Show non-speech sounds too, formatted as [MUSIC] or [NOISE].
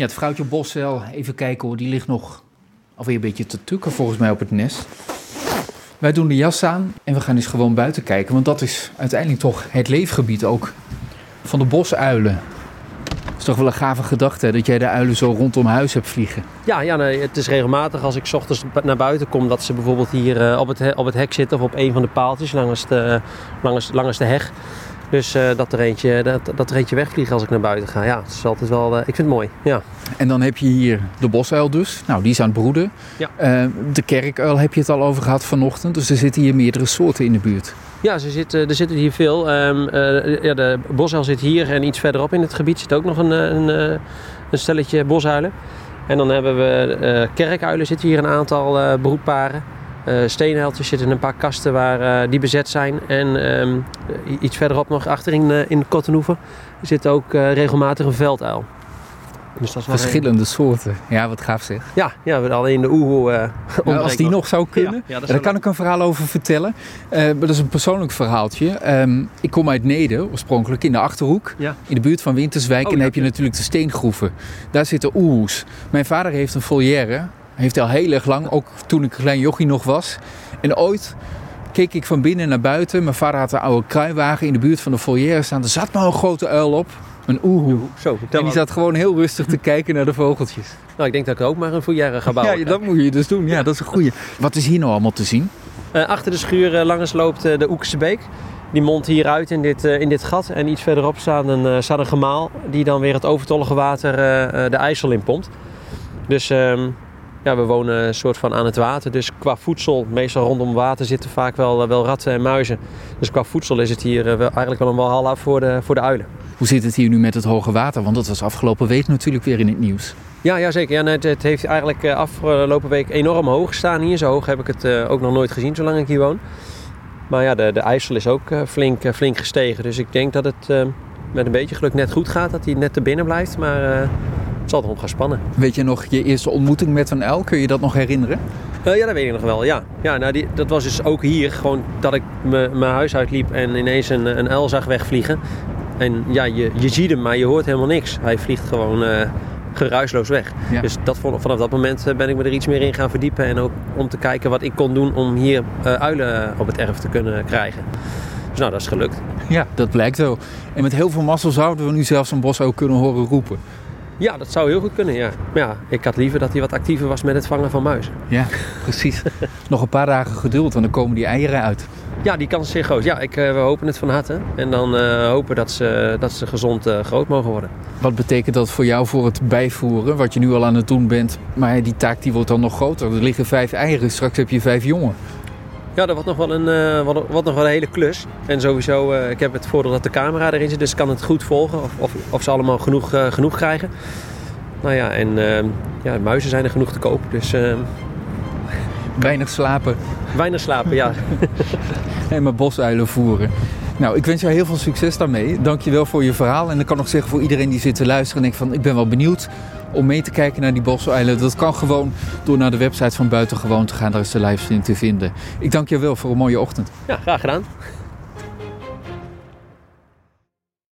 Ja, het vrouwtje Boscel, even kijken hoor, die ligt nog alweer een beetje te tukken volgens mij op het nest. Wij doen de jas aan en we gaan eens gewoon buiten kijken, want dat is uiteindelijk toch het leefgebied ook van de bosuilen. Het is toch wel een gave gedachte dat jij de uilen zo rondom huis hebt vliegen. Ja, ja nee, het is regelmatig als ik 's ochtends naar buiten kom dat ze bijvoorbeeld hier eh, op, het, he- op het hek zitten of op een van de paaltjes langs langs, langs de heg. Dus eh, dat, er eentje, dat, dat er eentje wegvliegt als ik naar buiten ga. Ja, het is altijd wel, eh, ik vind het mooi. Ja. En dan heb je hier de bosuil dus. Nou, die is aan het broeden. Ja. Eh, de kerkuil heb je het al over gehad vanochtend. Dus er zitten hier meerdere soorten in de buurt. Ja, ze zitten, er zitten hier veel. Ehm, eh, ja, de bosuil zit hier en iets verderop in het gebied zit ook nog een, een, een stelletje bosuilen. En dan hebben we kerkuilen, zitten hier een aantal eh, steenhuiltjes zitten een paar kasten waar, eh, die bezet zijn. En ehm, iets verderop nog achterin in, in Kottenhoeven zit ook regelmatig een velduil. Dus dat Verschillende soorten. Ja, wat gaaf zeg. Ja, ja, we alleen de oehoe Nou, als die nog zou kunnen. Ja, daar kan ik een verhaal over vertellen. Maar dat is een persoonlijk verhaaltje. Ehm, ik kom uit Neder, oorspronkelijk in de Achterhoek. Ja. In de buurt van Winterswijk. Oh, en dan heb je natuurlijk de steengroeven. Daar zitten oehoes. Mijn vader heeft een volière. Heeft al heel erg lang. Ook toen ik een klein jochie nog was. En ooit keek ik van binnen naar buiten. Mijn vader had een oude kruiwagen in de buurt van de volière staan. Er zat maar een grote uil op. Een oehoe. Zo, En die zat gewoon heel rustig te kijken naar de vogeltjes. Nou, ik denk dat ik ook maar een foyer ga bouwen. Ja, dat moet je dus doen. Ja, dat is een goeie. Wat is hier nou allemaal te zien? Eh, achter de schuur eh, langs loopt eh, de Oekse Beek. Die mondt hieruit in dit, in dit gat. En iets verderop staat een, staat een gemaal die dan weer het overtollige water de IJssel inpompt. Dus ehm, ja, we wonen een soort van aan het water. Dus qua voedsel, meestal rondom water zitten vaak wel, eh, wel ratten en muizen. Dus qua voedsel is het hier eh, wel, eigenlijk wel een walhalla voor de, voor de uilen. Hoe zit het hier nu met het hoge water? Want dat was afgelopen week natuurlijk weer in het nieuws. Ja, ja zeker. Ja, het, het heeft eigenlijk eh, afgelopen week enorm hoog gestaan hier. Zo hoog heb ik het ook nog nooit gezien zolang ik hier woon. Maar ja, de, de IJssel is ook flink, flink gestegen. Dus ik denk dat het met een beetje geluk net goed gaat. Dat hij net te binnen blijft. Maar het zal erom gaan spannen. Weet je nog je eerste ontmoeting met een uil? Kun je dat nog herinneren? Eh, ja, dat weet ik nog wel. Ja, ja nou, die, dat was dus ook hier. Gewoon dat ik mijn huis uitliep en ineens een, een uil zag wegvliegen. En ja, je, je ziet hem, maar je hoort helemaal niks. Hij vliegt gewoon eh, geruisloos weg. Ja. Dus dat, vanaf dat moment eh, ben ik me er iets meer in gaan verdiepen. En ook om te kijken wat ik kon doen om hier uilen op het erf te kunnen krijgen. Dus nou, dat is gelukt. Ja, dat blijkt wel. En met heel veel mazzel zouden we nu zelfs een bosuil kunnen horen roepen. Ja, dat zou heel goed kunnen, ja. Maar ja, ik had liever dat hij wat actiever was met het vangen van muizen. Ja, precies. nog een paar dagen geduld en dan komen die eieren uit. Ja, die kans is zeer groot. Ja, ik, eh, we hopen het van harte. En dan eh, hopen dat ze, dat ze gezond eh, groot mogen worden. Wat betekent dat voor jou voor het bijvoeren, wat je nu al aan het doen bent? Maar die taak die wordt dan nog groter. Er liggen vijf eieren, straks heb je vijf jongen. Ja, dat wordt nog wel een, eh, wat, wat nog wel een hele klus. En sowieso, eh, ik heb het voordeel dat de camera erin zit, dus ik kan het goed volgen of, of, of ze allemaal genoeg, eh, genoeg krijgen. Nou ja, en eh, ja, muizen zijn er genoeg te koop, dus eh, Weinig slapen weinig slapen, ja. [LAUGHS] en maar bosuilen voeren. Nou, ik wens jou heel veel succes daarmee. Dank je wel voor je verhaal. En ik kan nog zeggen voor iedereen die zit te luisteren en van... ik ben wel benieuwd om mee te kijken naar die bosuilen. Dat kan gewoon door naar de website van Buitengewoon te gaan. Daar is de livestream te vinden. Ik dank je wel voor een mooie ochtend. Ja, graag gedaan.